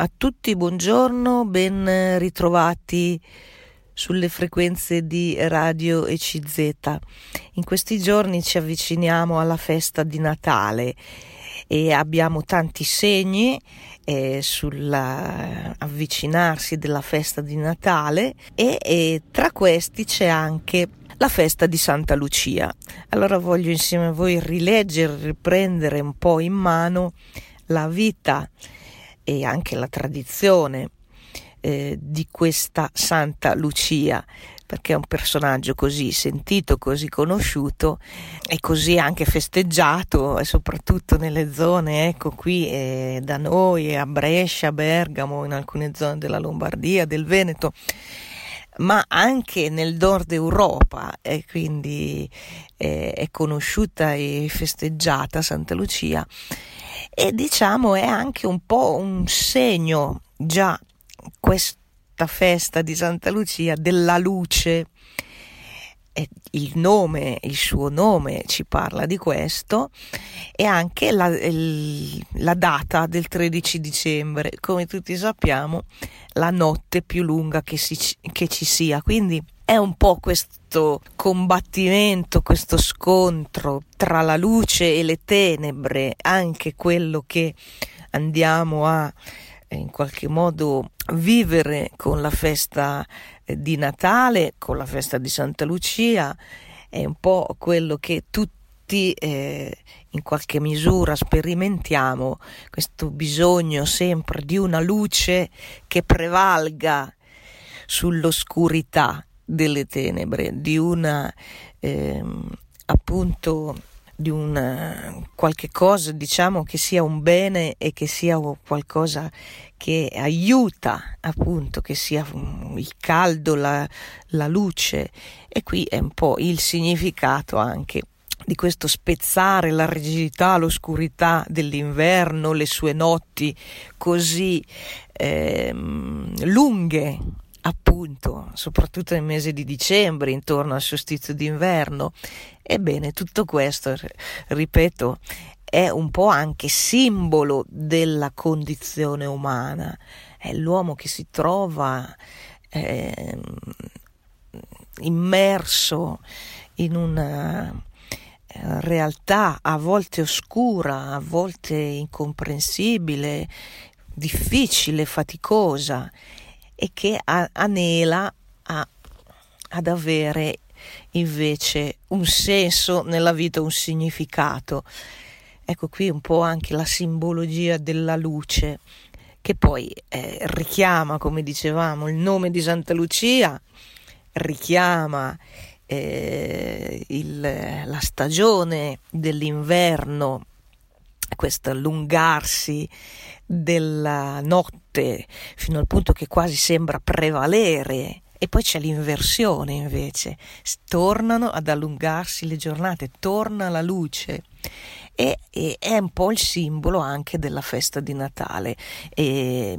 a tutti, buongiorno, ben ritrovati sulle frequenze di Radio ECZ. In questi giorni ci avviciniamo alla festa di Natale e abbiamo tanti segni eh, sull'avvicinarsi della festa di Natale e, e tra questi c'è anche la festa di Santa Lucia. Allora voglio insieme a voi rileggere, riprendere un po' in mano la vita e anche la tradizione eh, di questa Santa Lucia perché è un personaggio così sentito, così conosciuto e così anche festeggiato soprattutto nelle zone, ecco qui eh, da noi a Brescia, Bergamo, in alcune zone della Lombardia, del Veneto ma anche nel nord Europa e quindi eh, è conosciuta e festeggiata Santa Lucia e diciamo è anche un po' un segno già questa festa di Santa Lucia della luce. Il nome, il suo nome ci parla di questo. E anche la, la, data del 13 dicembre, come tutti sappiamo, la notte più lunga che, si, che ci sia. Quindi è un po' questo combattimento, questo scontro tra la luce e le tenebre, anche quello che andiamo a in qualche modo vivere con la festa eh, di Natale, con la festa di Santa Lucia, è un po' quello che tutti eh, in qualche misura sperimentiamo, questo bisogno sempre di una luce che prevalga sull'oscurità delle tenebre, di una eh, appunto di un qualche cosa diciamo che sia un bene e che sia qualcosa che aiuta appunto che sia il caldo la, la luce. E qui è un po' il significato anche di questo spezzare la rigidità, l'oscurità dell'inverno, le sue notti così eh, lunghe appunto, soprattutto nel mese di dicembre, intorno al solstizio d'inverno. Ebbene, tutto questo, ripeto, è un po' anche simbolo della condizione umana. È l'uomo che si trova eh, immerso in una eh, realtà a volte oscura, a volte incomprensibile, difficile, faticosa e che anela a, ad avere invece un senso nella vita, un significato. Ecco qui un po' anche la simbologia della luce che poi eh, richiama, come dicevamo, il nome di Santa Lucia, richiama eh, il, la stagione dell'inverno, questo allungarsi della notte fino al punto che quasi sembra prevalere e poi c'è l'inversione invece, tornano ad allungarsi le giornate, torna la luce e, e è un po' il simbolo anche della festa di Natale. E,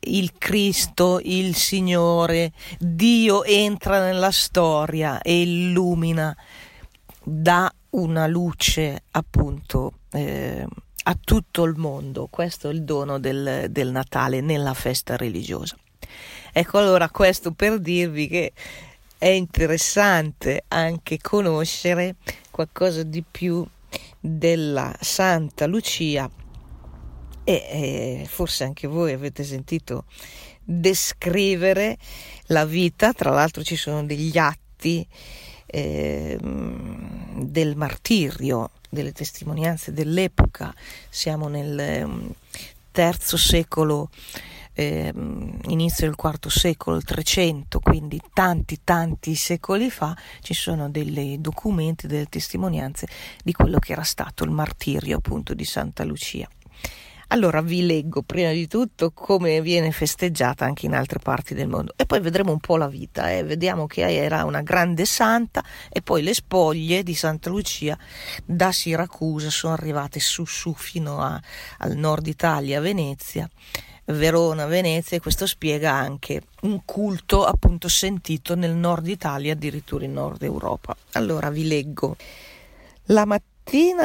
il Cristo, il Signore, Dio entra nella storia e illumina, dà una luce appunto. Eh, a tutto il mondo. Questo è il dono del, del Natale nella festa religiosa. Ecco allora questo per dirvi che è interessante anche conoscere qualcosa di più della Santa Lucia e eh, forse anche voi avete sentito descrivere la vita, tra l'altro ci sono degli atti eh, del martirio delle testimonianze dell'epoca, siamo nel ehm, terzo secolo, eh, inizio del quarto secolo, il 300, quindi tanti tanti secoli fa, ci sono dei documenti, delle testimonianze di quello che era stato il martirio appunto di Santa Lucia. Allora vi leggo prima di tutto come viene festeggiata anche in altre parti del mondo e poi vedremo un po' la vita, eh? vediamo che era una grande santa e poi le spoglie di Santa Lucia da Siracusa sono arrivate su su fino a, al nord Italia, Venezia. Verona, Venezia e questo spiega anche un culto appunto sentito nel nord Italia, addirittura in nord Europa. Allora vi leggo. La mattina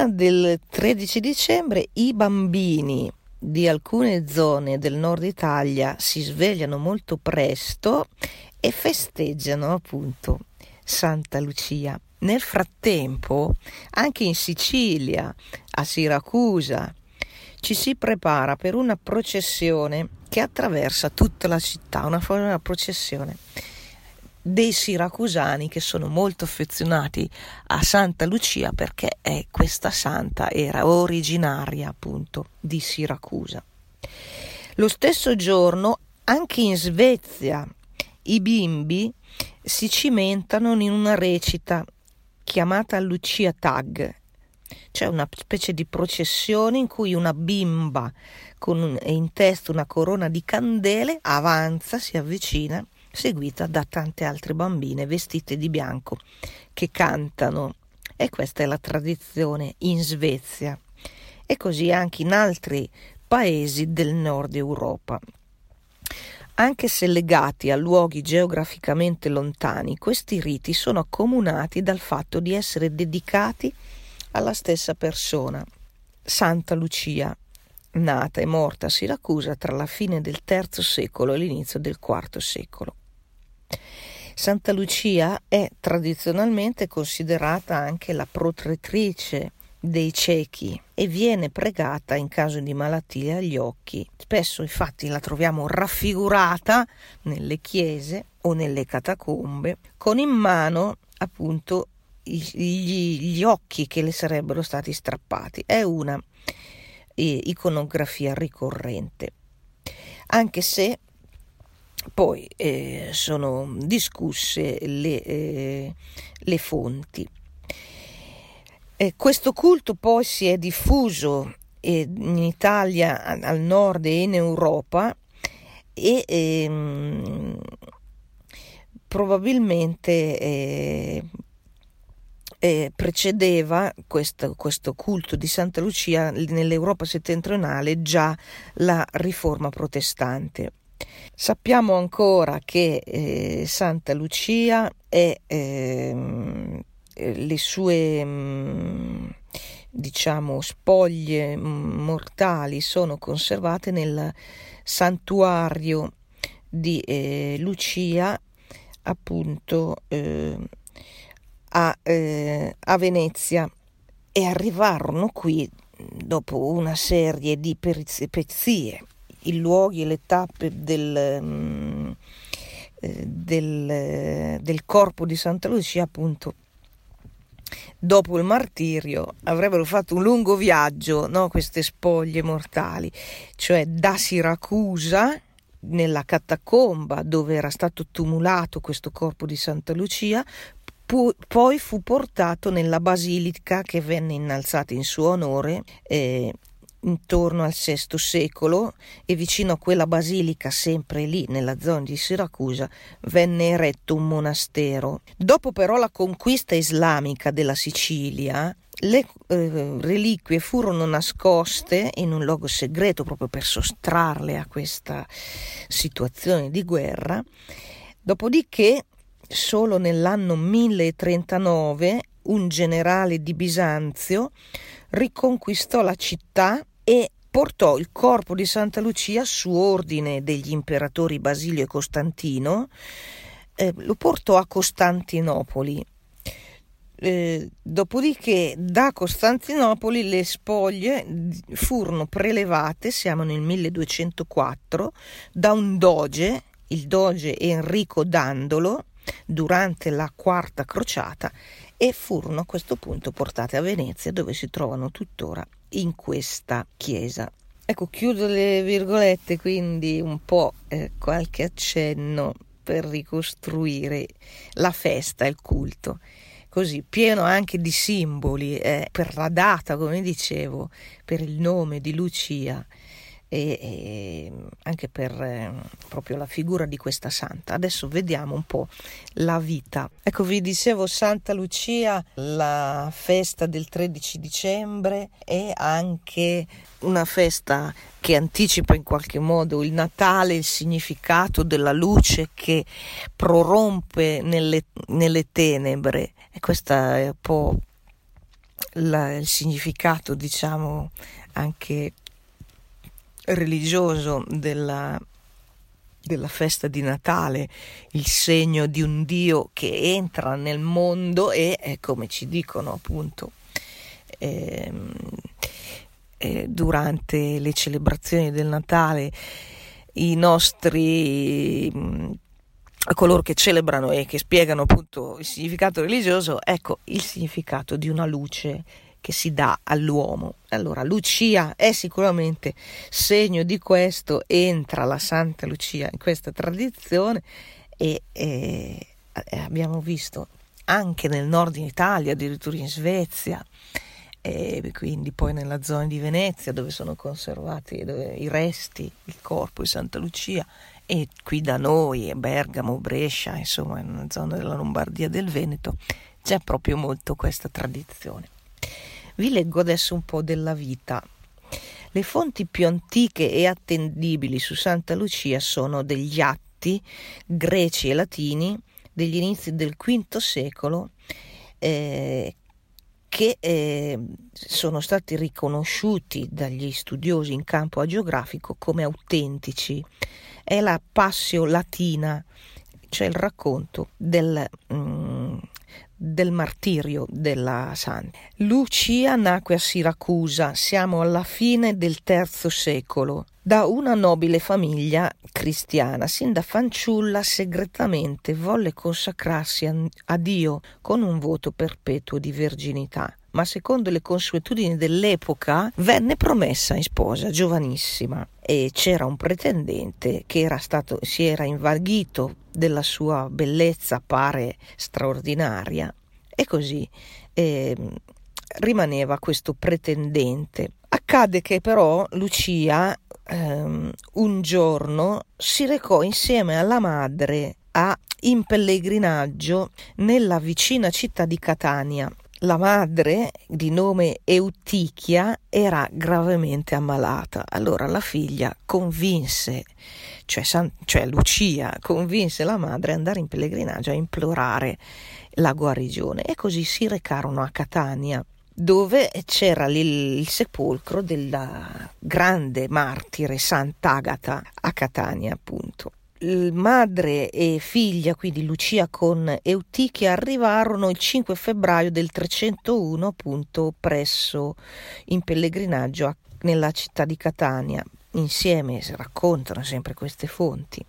del 13 dicembre i bambini di alcune zone del nord Italia si svegliano molto presto e festeggiano appunto Santa Lucia. Nel frattempo, anche in Sicilia, a Siracusa, ci si prepara per una processione che attraversa tutta la città, una, una processione dei siracusani che sono molto affezionati a Santa Lucia perché è, questa santa era originaria appunto di Siracusa. Lo stesso giorno anche in Svezia i bimbi si cimentano in una recita chiamata Lucia Tag. C'è una specie di processione in cui una bimba con in testa una corona di candele avanza, si avvicina seguita da tante altre bambine vestite di bianco che cantano. E questa è la tradizione in Svezia e così anche in altri paesi del nord Europa. Anche se legati a luoghi geograficamente lontani, questi riti sono accomunati dal fatto di essere dedicati alla stessa persona. Santa Lucia, nata e morta a Siracusa tra la fine del III secolo e l'inizio del IV secolo. Santa Lucia è tradizionalmente considerata anche la protettrice dei ciechi e viene pregata in caso di malattia agli occhi. Spesso infatti la troviamo raffigurata nelle chiese o nelle catacombe con in mano appunto gli, gli occhi che le sarebbero stati strappati. È una eh, iconografia ricorrente. Anche se poi eh, sono discusse le, eh, le fonti. Eh, questo culto poi si è diffuso eh, in Italia, al nord e in Europa e ehm, probabilmente eh, eh, precedeva questo, questo, culto di Santa Lucia nell'Europa settentrionale già la riforma protestante. Sappiamo ancora che eh, Santa Lucia e ehm, eh, le sue mm, diciamo spoglie mortali sono conservate nel santuario di eh, Lucia appunto eh, a, eh, a Venezia. E arrivarono qui dopo una serie di perizie i luoghi e le tappe del, mm, eh, del, del corpo di Santa Lucia appunto dopo il martirio avrebbero fatto un lungo viaggio, no? queste spoglie mortali, cioè da Siracusa, nella catacomba dove era stato tumulato questo corpo di Santa Lucia, pu- poi fu portato nella basilica che venne innalzata in suo onore eh, intorno al VI secolo e vicino a quella basilica, sempre lì nella zona di Siracusa, venne eretto un monastero. Dopo però la conquista islamica della Sicilia, le eh, reliquie furono nascoste in un luogo segreto proprio per sottrarle a questa situazione di guerra. Dopodiché, solo nell'anno 1039, un generale di Bisanzio riconquistò la città e portò il corpo di Santa Lucia su ordine degli imperatori Basilio e Costantino, eh, lo portò a Costantinopoli. Eh, dopodiché da Costantinopoli le spoglie furono prelevate, siamo nel 1204, da un doge, il doge Enrico Dandolo, durante la quarta crociata e furono a questo punto portate a Venezia dove si trovano tuttora in questa chiesa. Ecco, chiudo le virgolette, quindi un po' eh, qualche accenno per ricostruire la festa, il culto. Così, pieno anche di simboli, eh, per la data, come dicevo, per il nome di Lucia e, e anche per eh, proprio la figura di questa santa. Adesso vediamo un po' la vita. Ecco, vi dicevo Santa Lucia, la festa del 13 dicembre è anche una festa che anticipa in qualche modo il Natale, il significato della luce che prorompe nelle, nelle tenebre. E questo è un po' la, il significato, diciamo, anche religioso della, della festa di Natale, il segno di un Dio che entra nel mondo e, eh, come ci dicono appunto, ehm, eh, durante le celebrazioni del Natale, i nostri a coloro che celebrano e che spiegano appunto il significato religioso, ecco il significato di una luce che si dà all'uomo. Allora, Lucia è sicuramente segno di questo, entra la Santa Lucia in questa tradizione e, e abbiamo visto anche nel nord Italia, addirittura in Svezia, e quindi poi nella zona di Venezia dove sono conservati dove, i resti, il corpo di Santa Lucia e qui da noi, Bergamo, Brescia, insomma, nella zona della Lombardia del Veneto, c'è proprio molto questa tradizione. Vi leggo adesso un po' della vita. Le fonti più antiche e attendibili su Santa Lucia sono degli atti greci e latini degli inizi del V secolo eh, che eh, sono stati riconosciuti dagli studiosi in campo agiografico come autentici. È la Passio Latina, cioè il racconto del, mm, del martirio della Santa. Lucia nacque a Siracusa, siamo alla fine del III secolo, da una nobile famiglia cristiana. Sin da fanciulla segretamente volle consacrarsi a, Dio con un voto perpetuo di verginità ma secondo le consuetudini dell'epoca venne promessa in sposa giovanissima e c'era un pretendente che era stato, si era invaghito della sua bellezza pare straordinaria e così eh, rimaneva questo pretendente. Accade che però Lucia ehm, un giorno si recò insieme alla madre a, in pellegrinaggio nella vicina città di Catania la madre, di nome Eutichia, era gravemente ammalata. Allora la figlia convinse, cioè, San, cioè Lucia convinse la madre ad andare in pellegrinaggio a implorare la guarigione e così si recarono a Catania dove c'era il, il sepolcro della grande martire Sant'Agata a Catania appunto madre e figlia, quindi Lucia con Eutichia, arrivarono il 5 febbraio del 301 appunto presso in pellegrinaggio a, nella città di Catania. Insieme si raccontano sempre queste fonti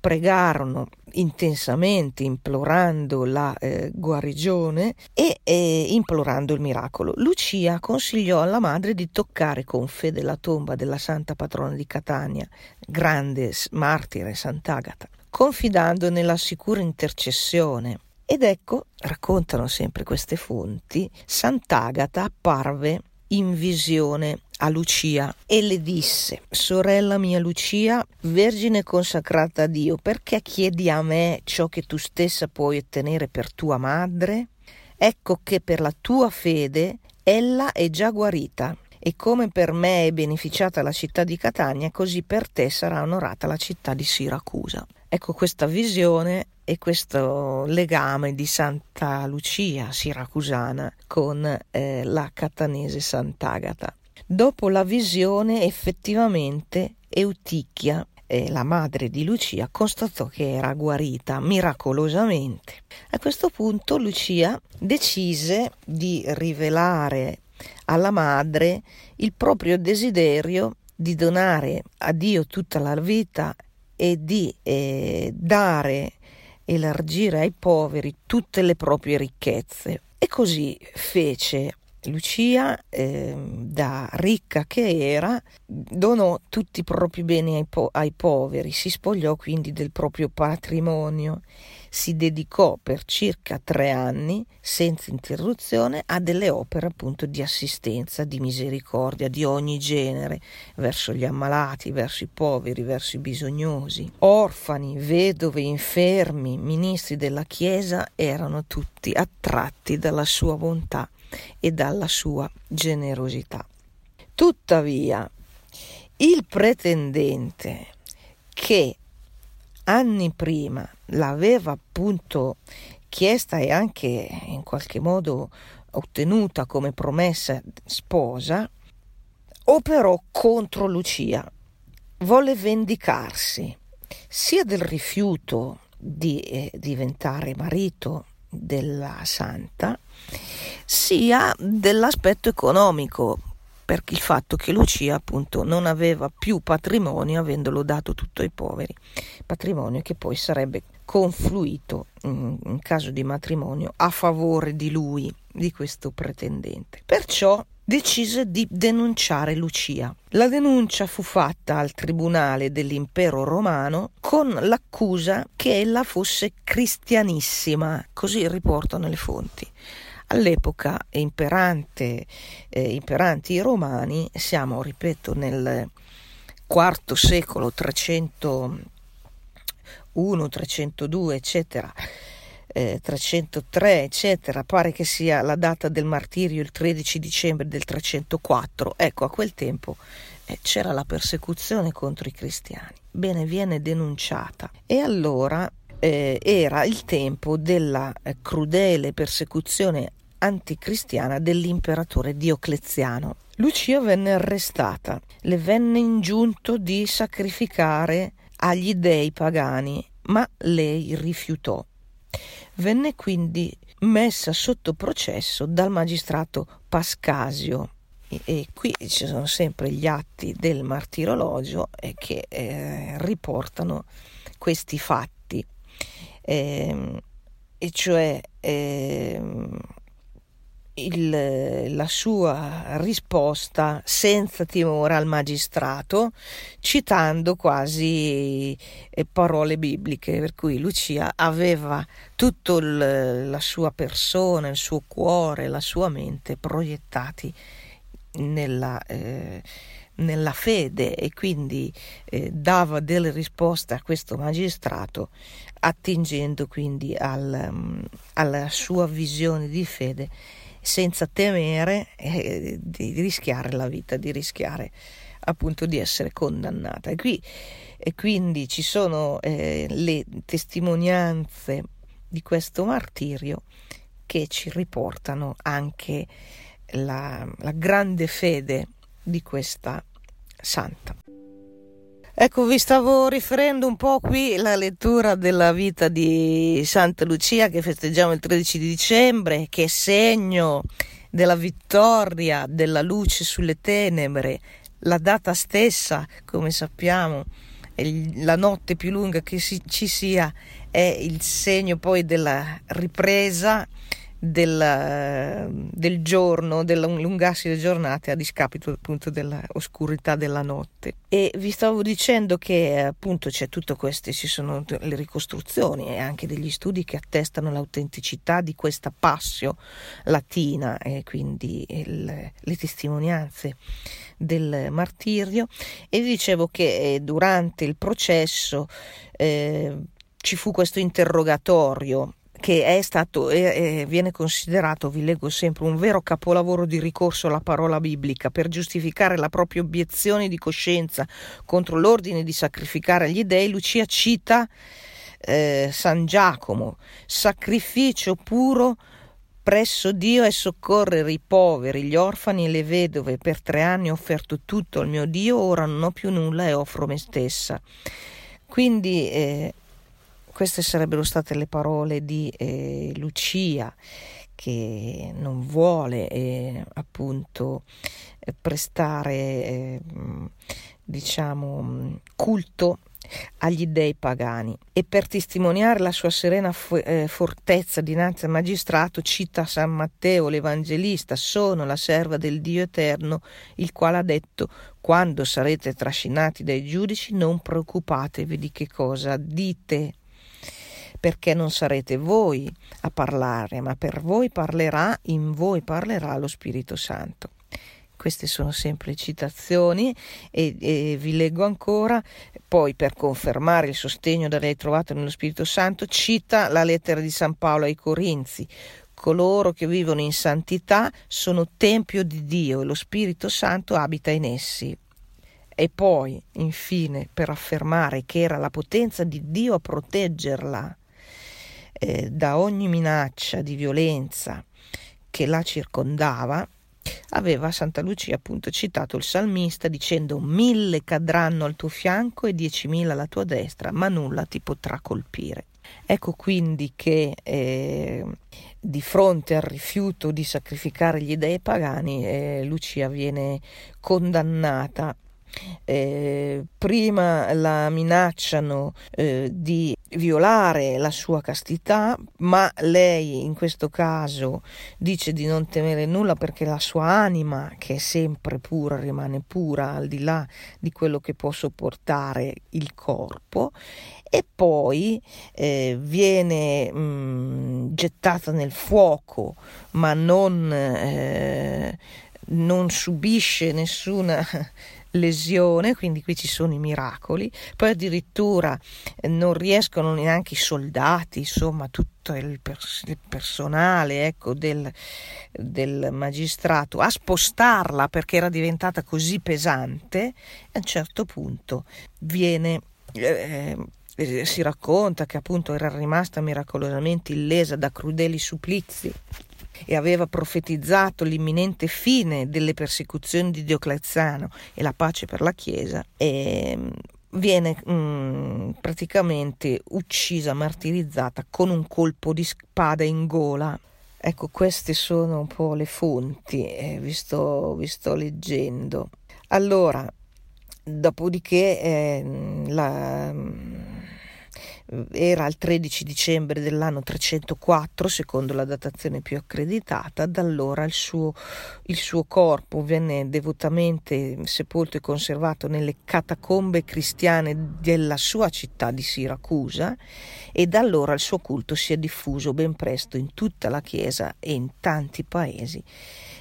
pregarono intensamente implorando la eh, guarigione e eh, implorando il miracolo. Lucia consigliò alla madre di toccare con fede la tomba della santa patrona di Catania, grande martire Sant'Agata, confidando nella sicura intercessione. Ed ecco, raccontano sempre queste fonti, Sant'Agata apparve in visione a Lucia e le disse, sorella mia Lucia, vergine consacrata a Dio, perché chiedi a me ciò che tu stessa puoi ottenere per tua madre? Ecco che per la tua fede ella è già guarita e come per me è beneficiata la città di Catania, così per te sarà onorata la città di Siracusa. Ecco questa visione e questo legame di Santa Lucia siracusana con eh, la catanese Sant'Agata. Dopo la visione, effettivamente Eutichia, eh, la madre di Lucia, constatò che era guarita miracolosamente. A questo punto Lucia decise di rivelare alla madre il proprio desiderio di donare a Dio tutta la vita e di eh, dare, elargire ai poveri tutte le proprie ricchezze. E così fece Lucia, eh, da ricca che era, donò tutti i propri beni ai, po- ai, poveri, si spogliò quindi del proprio patrimonio, si dedicò per circa tre anni, senza interruzione, a delle opere appunto di assistenza, di misericordia, di ogni genere, verso gli ammalati, verso i poveri, verso i bisognosi. Orfani, vedove, infermi, ministri della Chiesa erano tutti attratti dalla sua bontà e dalla sua generosità. Tuttavia, il pretendente che anni prima l'aveva appunto chiesta e anche in qualche modo ottenuta come promessa sposa, operò contro Lucia volle vendicarsi sia del rifiuto di eh, diventare marito della santa, sia dell'aspetto economico, per il fatto che Lucia appunto non aveva più patrimonio avendolo dato tutto ai poveri, patrimonio che poi sarebbe confluito in, caso di matrimonio a favore di lui, di questo pretendente. Perciò decise di denunciare Lucia. La denuncia fu fatta al tribunale dell'impero romano con l'accusa che ella fosse cristianissima, così riportano le fonti. All'epoca imperante, eh, imperanti i romani, siamo, ripeto, nel IV secolo 301, 302, eccetera, eh, 303, eccetera, pare che sia la data del martirio il 13 dicembre del 304. Ecco, a quel tempo eh, c'era la persecuzione contro i cristiani. Bene, viene denunciata. E allora eh, era il tempo della eh, crudele persecuzione anticristiana dell'imperatore Diocleziano. Lucia venne arrestata, le venne ingiunto di sacrificare agli dei pagani, ma lei rifiutò. Venne quindi messa sotto processo dal magistrato Pascasio. E, qui ci sono sempre gli atti del martirologio eh, che eh, riportano questi fatti, eh, e cioè ehm, il, la sua risposta senza timore al magistrato, citando quasi eh, parole bibliche, per cui Lucia aveva tutta la sua persona, il suo cuore, la sua mente proiettati nella, eh, nella fede e quindi eh, dava delle risposte a questo magistrato attingendo quindi al, um, alla sua visione di fede senza temere eh, di rischiare la vita, di rischiare appunto di essere condannata. E, qui, e quindi ci sono eh, le testimonianze di questo martirio che ci riportano anche la, la grande fede di questa santa. Ecco, vi stavo riferendo un po' qui la lettura della vita di Santa Lucia che festeggiamo il 13 di dicembre, che è segno della vittoria della luce sulle tenebre, la data stessa, come sappiamo, la notte più lunga che ci sia è il segno poi della ripresa del, del giorno, dell'allungarsi delle giornate a discapito appunto dell'oscurità della notte. E vi stavo dicendo che appunto c'è tutto questo, ci sono le ricostruzioni e anche degli studi che attestano l'autenticità di questa passio latina e quindi il, le testimonianze del martirio e vi dicevo che eh, durante il processo eh, ci fu questo interrogatorio che è stato e viene considerato, vi leggo sempre, un vero capolavoro di ricorso alla parola biblica per giustificare la propria obiezione di coscienza contro l'ordine di sacrificare gli dei, Lucia cita eh, San Giacomo, sacrificio puro presso Dio è soccorrere i poveri, gli orfani e le vedove. Per tre anni ho offerto tutto al mio Dio, ora non ho più nulla e offro me stessa. Quindi eh, queste sarebbero state le parole di eh, Lucia che non vuole eh, appunto eh, prestare eh, diciamo culto agli dei pagani. E per testimoniare la sua serena fu- eh, fortezza dinanzi al magistrato cita San Matteo l'Evangelista sono la serva del Dio eterno il quale ha detto quando sarete trascinati dai giudici non preoccupatevi di che cosa dite perché non sarete voi a parlare, ma per voi parlerà, in voi parlerà lo Spirito Santo. Queste sono sempre citazioni e, e vi leggo ancora, poi per confermare il sostegno da lei trovato nello Spirito Santo, cita la lettera di San Paolo ai Corinzi, coloro che vivono in santità sono tempio di Dio e lo Spirito Santo abita in essi. E poi, infine, per affermare che era la potenza di Dio a proteggerla eh, da ogni minaccia di violenza che la circondava, aveva Santa Lucia appunto citato il salmista dicendo mille cadranno al tuo fianco e diecimila alla tua destra, ma nulla ti potrà colpire. Ecco quindi che eh, di fronte al rifiuto di sacrificare gli dei pagani, eh, Lucia viene condannata eh, prima la minacciano eh, di violare la sua castità, ma lei in questo caso dice di non temere nulla perché la sua anima, che è sempre pura, rimane pura al di là di quello che può sopportare il corpo, e poi eh, viene mh, mm, gettata nel fuoco, ma non, eh, non subisce nessuna lesione, quindi qui ci sono i miracoli, poi addirittura eh, non riescono neanche i soldati, insomma tutto il, pers- il personale ecco, del, del, magistrato a spostarla perché era diventata così pesante, a un certo punto viene... Eh, eh, si racconta che appunto era rimasta miracolosamente illesa da crudeli supplizi e aveva profetizzato l'imminente fine delle persecuzioni di Diocleziano e la pace per la Chiesa, mm, viene mh, mm, praticamente uccisa, martirizzata con un colpo di spada in gola. Ecco, queste sono un po' le fonti, eh, vi, sto, vi sto leggendo. Allora, dopodiché eh, la era il 13 dicembre dell'anno 304, secondo la datazione più accreditata, da allora il suo, il suo corpo venne devotamente sepolto e conservato nelle catacombe cristiane della sua città di Siracusa e da allora il suo culto si è diffuso ben presto in tutta la Chiesa e in tanti paesi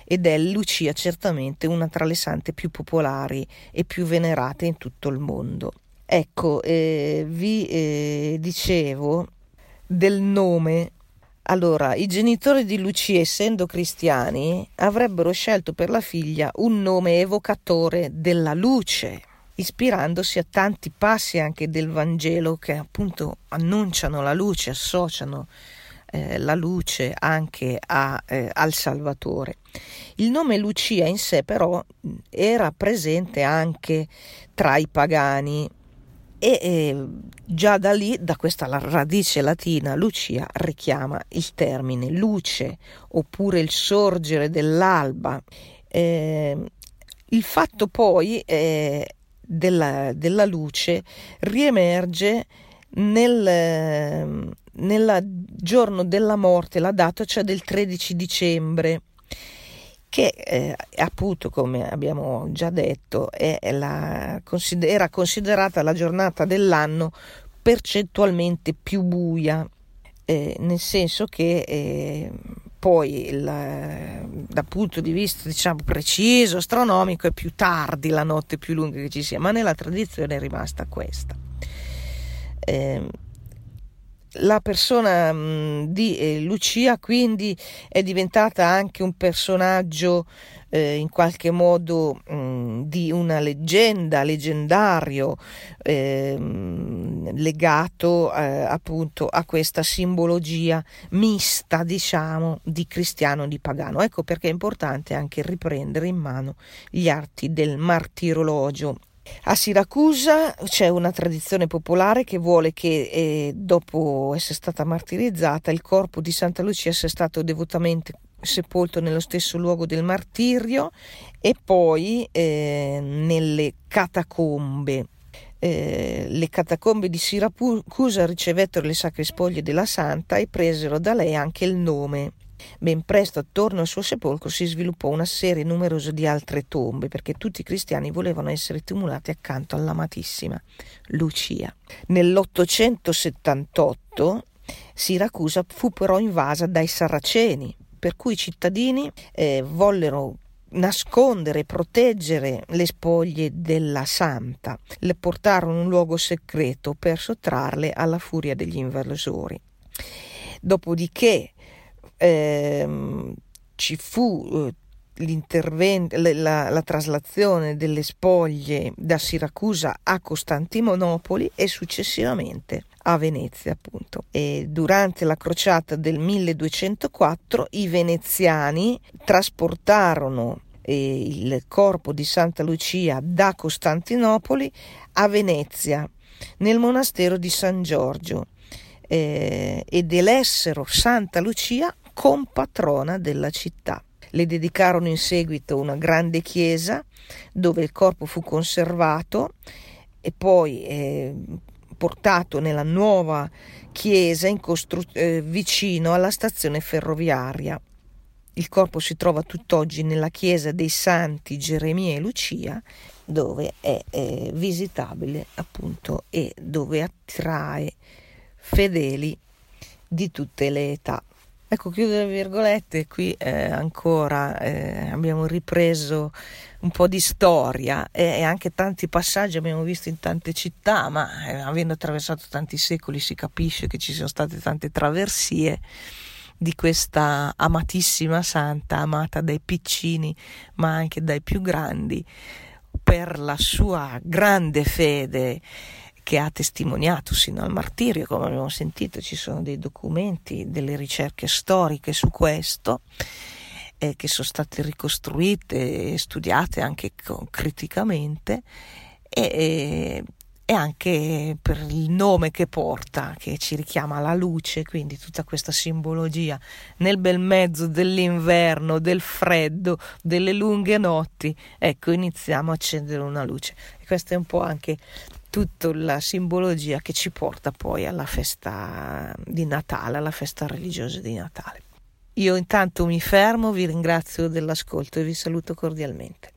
ed è Lucia certamente una tra le sante più popolari e più venerate in tutto il mondo. Ecco, eh, vi eh, dicevo del nome. Allora, i genitori di Lucia, essendo cristiani, avrebbero scelto per la figlia un nome evocatore della luce, ispirandosi a tanti passi anche del Vangelo che appunto annunciano la luce, associano eh, la luce anche a, eh, al Salvatore. Il nome Lucia in sé però era presente anche tra i pagani e già da lì, da questa radice latina, Lucia richiama il termine luce oppure il sorgere dell'alba. Eh, il fatto poi eh, della, della, luce riemerge nel, nel giorno della morte, la data cioè del 13 dicembre che eh, appunto come abbiamo già detto la, era considerata la giornata dell'anno percentualmente più buia, eh, nel senso che eh, poi la, dal punto di vista diciamo preciso, astronomico, è più tardi la notte più lunga che ci sia, ma nella tradizione è rimasta questa. La persona mh, di eh, Lucia quindi è diventata anche un personaggio eh, in qualche modo mh, di una leggenda, leggendario, eh, legato appunto a questa simbologia mista, diciamo, di cristiano e di pagano. Ecco perché è importante anche riprendere in mano gli arti del martirologio a Siracusa c'è una tradizione popolare che vuole che eh, dopo essere stata martirizzata il corpo di Santa Lucia sia stato devotamente sepolto nello stesso luogo del martirio e poi eh, nelle catacombe. Eh, le catacombe di Siracusa ricevettero le sacre spoglie della santa e presero da lei anche il nome Ben presto attorno al suo sepolcro si sviluppò una serie numerosa di altre tombe perché tutti i cristiani volevano essere tumulati accanto all'amatissima Lucia. Nell'878 Siracusa fu però invasa dai saraceni, per cui i cittadini eh, vollero nascondere e proteggere le spoglie della santa, le portarono in un luogo segreto per sottrarle alla furia degli invasori. Dopodiché ehm, ci fu eh, l'intervento, la, la, traslazione delle spoglie da Siracusa a Costantinopoli e successivamente a Venezia appunto. E durante la crociata del 1204 i veneziani trasportarono eh, il corpo di Santa Lucia da Costantinopoli a Venezia nel monastero di San Giorgio eh, ed elessero Santa Lucia compatrona della città. Le dedicarono in seguito una grande chiesa dove il corpo fu conservato e poi eh, portato nella nuova chiesa costru- eh, vicino alla stazione ferroviaria. Il corpo si trova tutt'oggi nella chiesa dei Santi Geremia e Lucia, dove è, è visitabile appunto e dove attrae fedeli di tutte le età. Ecco, chiudo le virgolette, qui eh, ancora eh, abbiamo ripreso un po' di storia e, e, anche tanti passaggi abbiamo visto in tante città, ma eh, avendo attraversato tanti secoli si capisce che ci sono state tante traversie di questa amatissima santa, amata dai piccini ma anche dai più grandi, per la sua grande fede che ha testimoniato sino al martirio, come abbiamo sentito, ci sono dei documenti, delle ricerche storiche su questo eh, che sono state ricostruite e studiate anche criticamente e, e, e, anche per il nome che porta, che ci richiama alla luce, quindi tutta questa simbologia nel bel mezzo dell'inverno, del freddo, delle lunghe notti, ecco iniziamo a accendere una luce. E questa è un po' anche tutta la simbologia che ci porta poi alla festa di Natale, alla festa religiosa di Natale. Io intanto mi fermo, vi ringrazio dell'ascolto e vi saluto cordialmente.